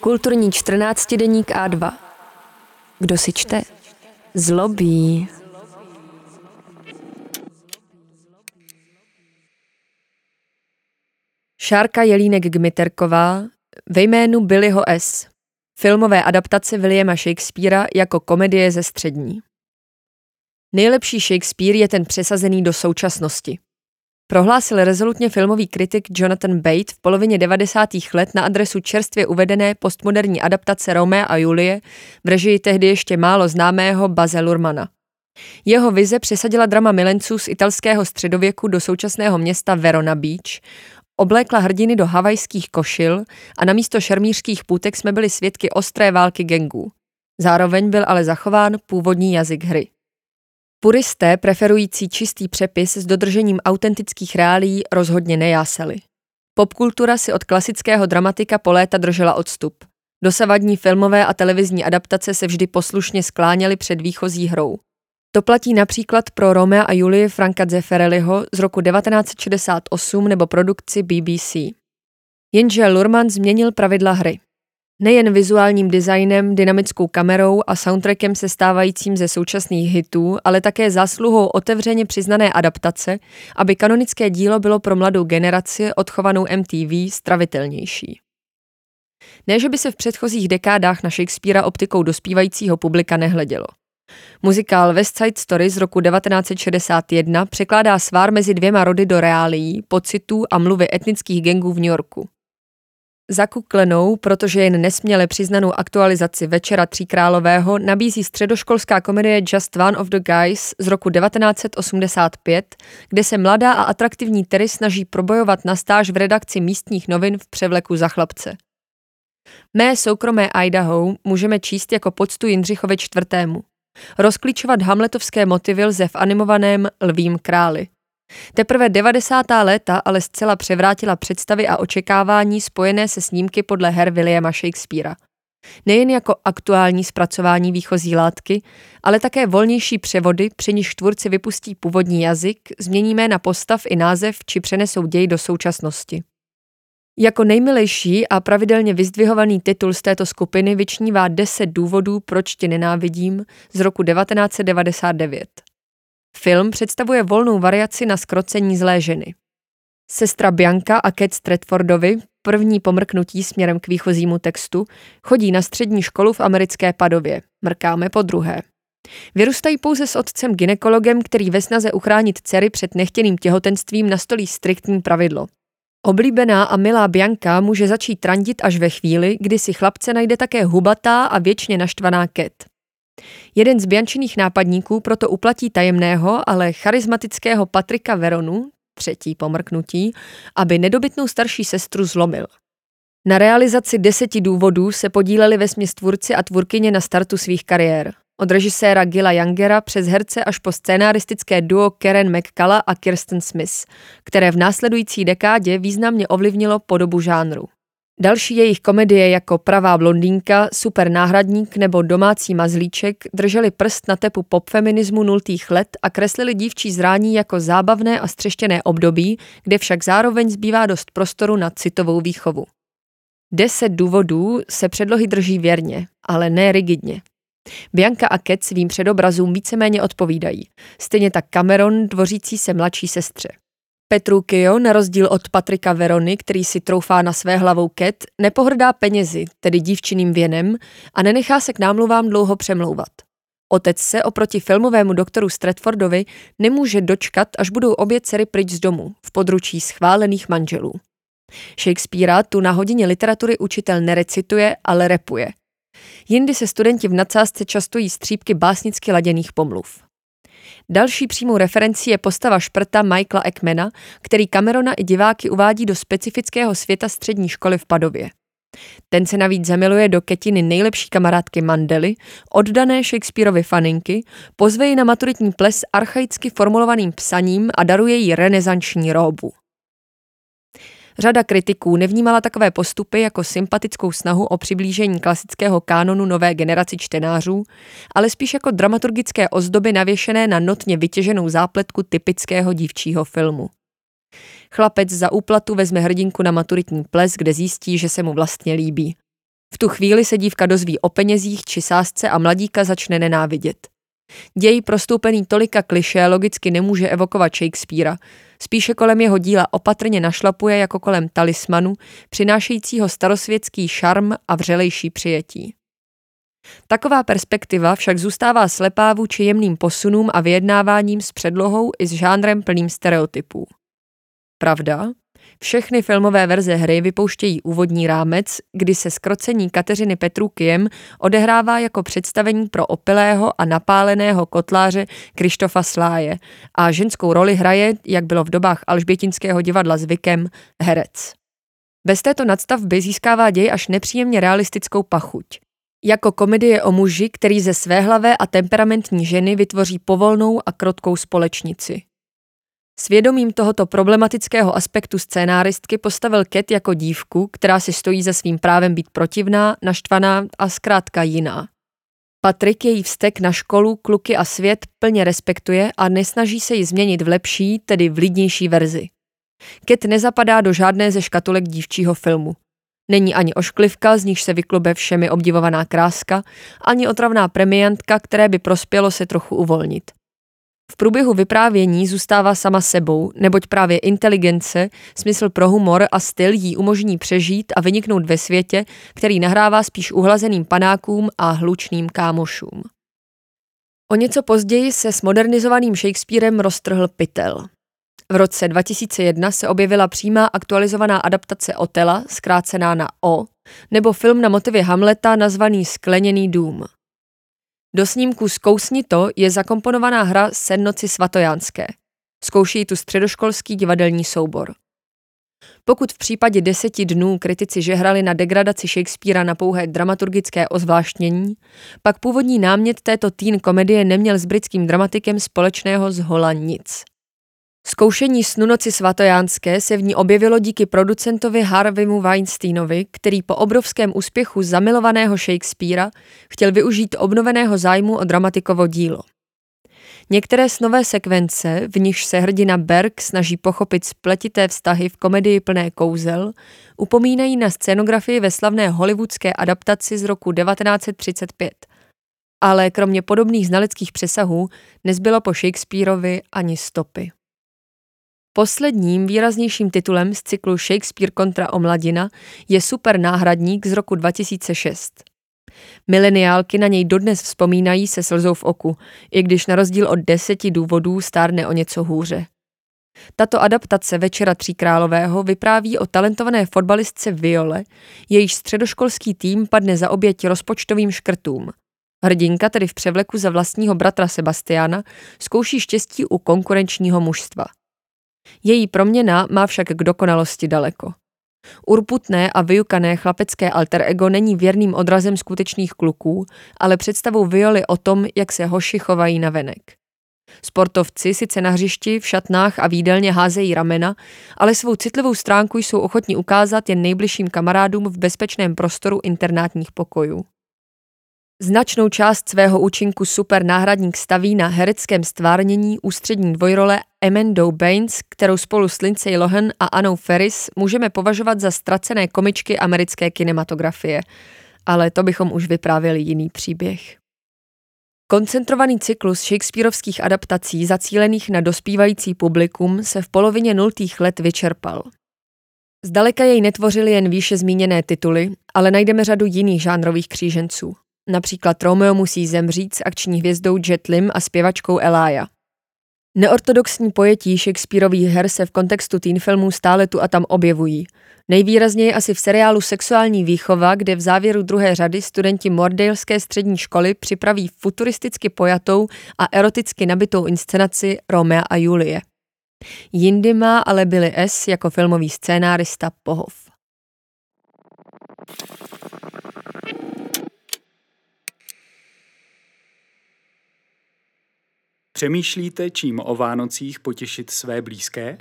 Kulturní 14 deník A2. Kdo si čte? Zlobí. Šárka Jelínek Gmiterková ve jménu Billyho S. Filmové adaptace Williama Shakespearea jako komedie ze střední. Nejlepší Shakespeare je ten přesazený do současnosti. Prohlásil rezolutně filmový kritik Jonathan Bate v polovině 90. let na adresu čerstvě uvedené postmoderní adaptace Romea a Julie v režii tehdy ještě málo známého Baze Lurmana. Jeho vize přesadila drama milenců z italského středověku do současného města Verona Beach, oblékla hrdiny do havajských košil a na místo šermířských půtek jsme byli svědky ostré války gengů. Zároveň byl ale zachován původní jazyk hry. Puristé preferující čistý přepis s dodržením autentických reálí rozhodně nejáseli. Popkultura si od klasického dramatika po léta držela odstup. Dosavadní filmové a televizní adaptace se vždy poslušně skláněly před výchozí hrou. To platí například pro Romea a Julie Franka Zeffirelliho z roku 1968 nebo produkci BBC. Jenže Lurman změnil pravidla hry. Nejen vizuálním designem, dynamickou kamerou a soundtrackem se stávajícím ze současných hitů, ale také zásluhou otevřeně přiznané adaptace, aby kanonické dílo bylo pro mladou generaci odchovanou MTV stravitelnější. Ne, že by se v předchozích dekádách na Shakespearea optikou dospívajícího publika nehledělo. Muzikál West Side Story z roku 1961 překládá svár mezi dvěma rody do reálií, pocitů a mluvy etnických gengů v New Yorku. Zakuklenou, protože jen nesměle přiznanou aktualizaci Večera tříkrálového nabízí středoškolská komedie Just One of the Guys z roku 1985, kde se mladá a atraktivní Terry snaží probojovat na stáž v redakci místních novin v převleku za chlapce. Mé soukromé Idaho můžeme číst jako poctu Jindřichovi čtvrtému. Rozklíčovat hamletovské motivy lze v animovaném Lvím králi. Teprve 90. léta ale zcela převrátila představy a očekávání spojené se snímky podle her Williama Shakespearea. Nejen jako aktuální zpracování výchozí látky, ale také volnější převody, při nichž tvůrci vypustí původní jazyk, změní jména postav i název či přenesou děj do současnosti. Jako nejmilejší a pravidelně vyzdvihovaný titul z této skupiny vyčnívá 10 důvodů, proč tě nenávidím z roku 1999. Film představuje volnou variaci na skrocení zlé ženy. Sestra Bianca a Cat Stratfordovi, první pomrknutí směrem k výchozímu textu, chodí na střední školu v americké Padově. Mrkáme po druhé. Vyrůstají pouze s otcem ginekologem, který ve snaze uchránit dcery před nechtěným těhotenstvím nastolí striktní pravidlo. Oblíbená a milá Bianka může začít trandit až ve chvíli, kdy si chlapce najde také hubatá a věčně naštvaná Cat. Jeden z Biančiných nápadníků proto uplatí tajemného, ale charismatického Patrika Veronu, třetí pomrknutí, aby nedobytnou starší sestru zlomil. Na realizaci deseti důvodů se podíleli ve tvůrci a tvůrkyně na startu svých kariér. Od režiséra Gila Youngera přes herce až po scénaristické duo Karen McCalla a Kirsten Smith, které v následující dekádě významně ovlivnilo podobu žánru. Další jejich komedie jako Pravá blondýnka, Super náhradník nebo Domácí mazlíček drželi prst na tepu popfeminismu nultých let a kreslili dívčí zrání jako zábavné a střeštěné období, kde však zároveň zbývá dost prostoru na citovou výchovu. Deset důvodů se předlohy drží věrně, ale ne rigidně. Bianca a Cat svým předobrazům víceméně odpovídají. Stejně tak Cameron, dvořící se mladší sestře. Petrukio, na rozdíl od Patrika Verony, který si troufá na své hlavou ket, nepohrdá penězi, tedy dívčiným věnem, a nenechá se k námluvám dlouho přemlouvat. Otec se oproti filmovému doktoru Stratfordovi nemůže dočkat, až budou obě dcery pryč z domu, v područí schválených manželů. Shakespearea tu na hodině literatury učitel nerecituje, ale repuje. Jindy se studenti v nadsázce častují střípky básnicky laděných pomluv. Další přímou referencí je postava šprta Michaela Ekmana, který Camerona i diváky uvádí do specifického světa střední školy v Padově. Ten se navíc zamiluje do Ketiny nejlepší kamarádky Mandely, oddané Shakespeareovi faninky, pozve ji na maturitní ples archaicky formulovaným psaním a daruje jí renesanční róbu. Řada kritiků nevnímala takové postupy jako sympatickou snahu o přiblížení klasického kánonu nové generaci čtenářů, ale spíš jako dramaturgické ozdoby navěšené na notně vytěženou zápletku typického dívčího filmu. Chlapec za úplatu vezme hrdinku na maturitní ples, kde zjistí, že se mu vlastně líbí. V tu chvíli se dívka dozví o penězích či sásce a mladíka začne nenávidět. Děj prostoupený tolika kliše logicky nemůže evokovat Shakespearea, spíše kolem jeho díla opatrně našlapuje jako kolem talismanu, přinášejícího starosvětský šarm a vřelejší přijetí. Taková perspektiva však zůstává slepá vůči jemným posunům a vyjednáváním s předlohou i s žánrem plným stereotypů. Pravda, všechny filmové verze hry vypouštějí úvodní rámec, kdy se skrocení Kateřiny Petrukiem odehrává jako představení pro opilého a napáleného kotláře Krištofa Sláje a ženskou roli hraje, jak bylo v dobách Alžbětinského divadla zvykem, herec. Bez této nadstavby získává děj až nepříjemně realistickou pachuť. Jako komedie o muži, který ze svéhlavé a temperamentní ženy vytvoří povolnou a krotkou společnici. Svědomím tohoto problematického aspektu scénáristky postavil Ket jako dívku, která si stojí za svým právem být protivná, naštvaná a zkrátka jiná. Patrik její vztek na školu, kluky a svět plně respektuje a nesnaží se ji změnit v lepší, tedy v lidnější verzi. Ket nezapadá do žádné ze škatulek dívčího filmu. Není ani ošklivka, z níž se vyklube všemi obdivovaná kráska, ani otravná premiantka, které by prospělo se trochu uvolnit. V průběhu vyprávění zůstává sama sebou, neboť právě inteligence, smysl pro humor a styl jí umožní přežít a vyniknout ve světě, který nahrává spíš uhlazeným panákům a hlučným kámošům. O něco později se s modernizovaným Shakespearem roztrhl pytel. V roce 2001 se objevila přímá aktualizovaná adaptace Otela, zkrácená na O, nebo film na motivy Hamleta nazvaný Skleněný dům. Do snímku Zkousni to je zakomponovaná hra Sednoci svatojánské. Zkouší tu středoškolský divadelní soubor. Pokud v případě deseti dnů kritici žehrali na degradaci Shakespearea na pouhé dramaturgické ozvláštnění, pak původní námět této teen komedie neměl s britským dramatikem společného z hola nic. Zkoušení snu noci svatojánské se v ní objevilo díky producentovi Harveymu Weinsteinovi, který po obrovském úspěchu zamilovaného Shakespearea chtěl využít obnoveného zájmu o dramatikovo dílo. Některé snové sekvence, v nichž se hrdina Berg snaží pochopit spletité vztahy v komedii plné kouzel, upomínají na scénografii ve slavné hollywoodské adaptaci z roku 1935. Ale kromě podobných znaleckých přesahů nezbylo po Shakespeareovi ani stopy. Posledním výraznějším titulem z cyklu Shakespeare kontra omladina je Super náhradník z roku 2006. Mileniálky na něj dodnes vzpomínají se slzou v oku, i když na rozdíl od deseti důvodů stárne o něco hůře. Tato adaptace Večera tříkrálového vypráví o talentované fotbalistce Viole, jejíž středoškolský tým padne za oběť rozpočtovým škrtům. Hrdinka tedy v převleku za vlastního bratra Sebastiana zkouší štěstí u konkurenčního mužstva. Její proměna má však k dokonalosti daleko. Urputné a vyjukané chlapecké alter ego není věrným odrazem skutečných kluků, ale představou Violy o tom, jak se hoši chovají na venek. Sportovci sice na hřišti, v šatnách a výdelně házejí ramena, ale svou citlivou stránku jsou ochotní ukázat jen nejbližším kamarádům v bezpečném prostoru internátních pokojů. Značnou část svého účinku super náhradník staví na hereckém stvárnění ústřední dvojrole Amanda Baines, kterou spolu s Lindsay Lohan a Anou Ferris můžeme považovat za ztracené komičky americké kinematografie. Ale to bychom už vyprávěli jiný příběh. Koncentrovaný cyklus Shakespeareovských adaptací zacílených na dospívající publikum se v polovině nultých let vyčerpal. Zdaleka jej netvořily jen výše zmíněné tituly, ale najdeme řadu jiných žánrových kříženců. Například Romeo musí zemřít s akční hvězdou Jet Lim a zpěvačkou Elia. Neortodoxní pojetí Shakespeareových her se v kontextu teen filmů stále tu a tam objevují. Nejvýrazněji asi v seriálu Sexuální výchova, kde v závěru druhé řady studenti Mordaleské střední školy připraví futuristicky pojatou a eroticky nabitou inscenaci Romea a Julie. Jindy má ale Billy S. jako filmový scénárista pohov. Přemýšlíte, čím o Vánocích potěšit své blízké?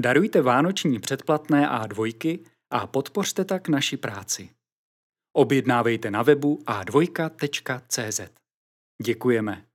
Darujte vánoční předplatné A2 a podpořte tak naši práci. Objednávejte na webu a2.cz. Děkujeme.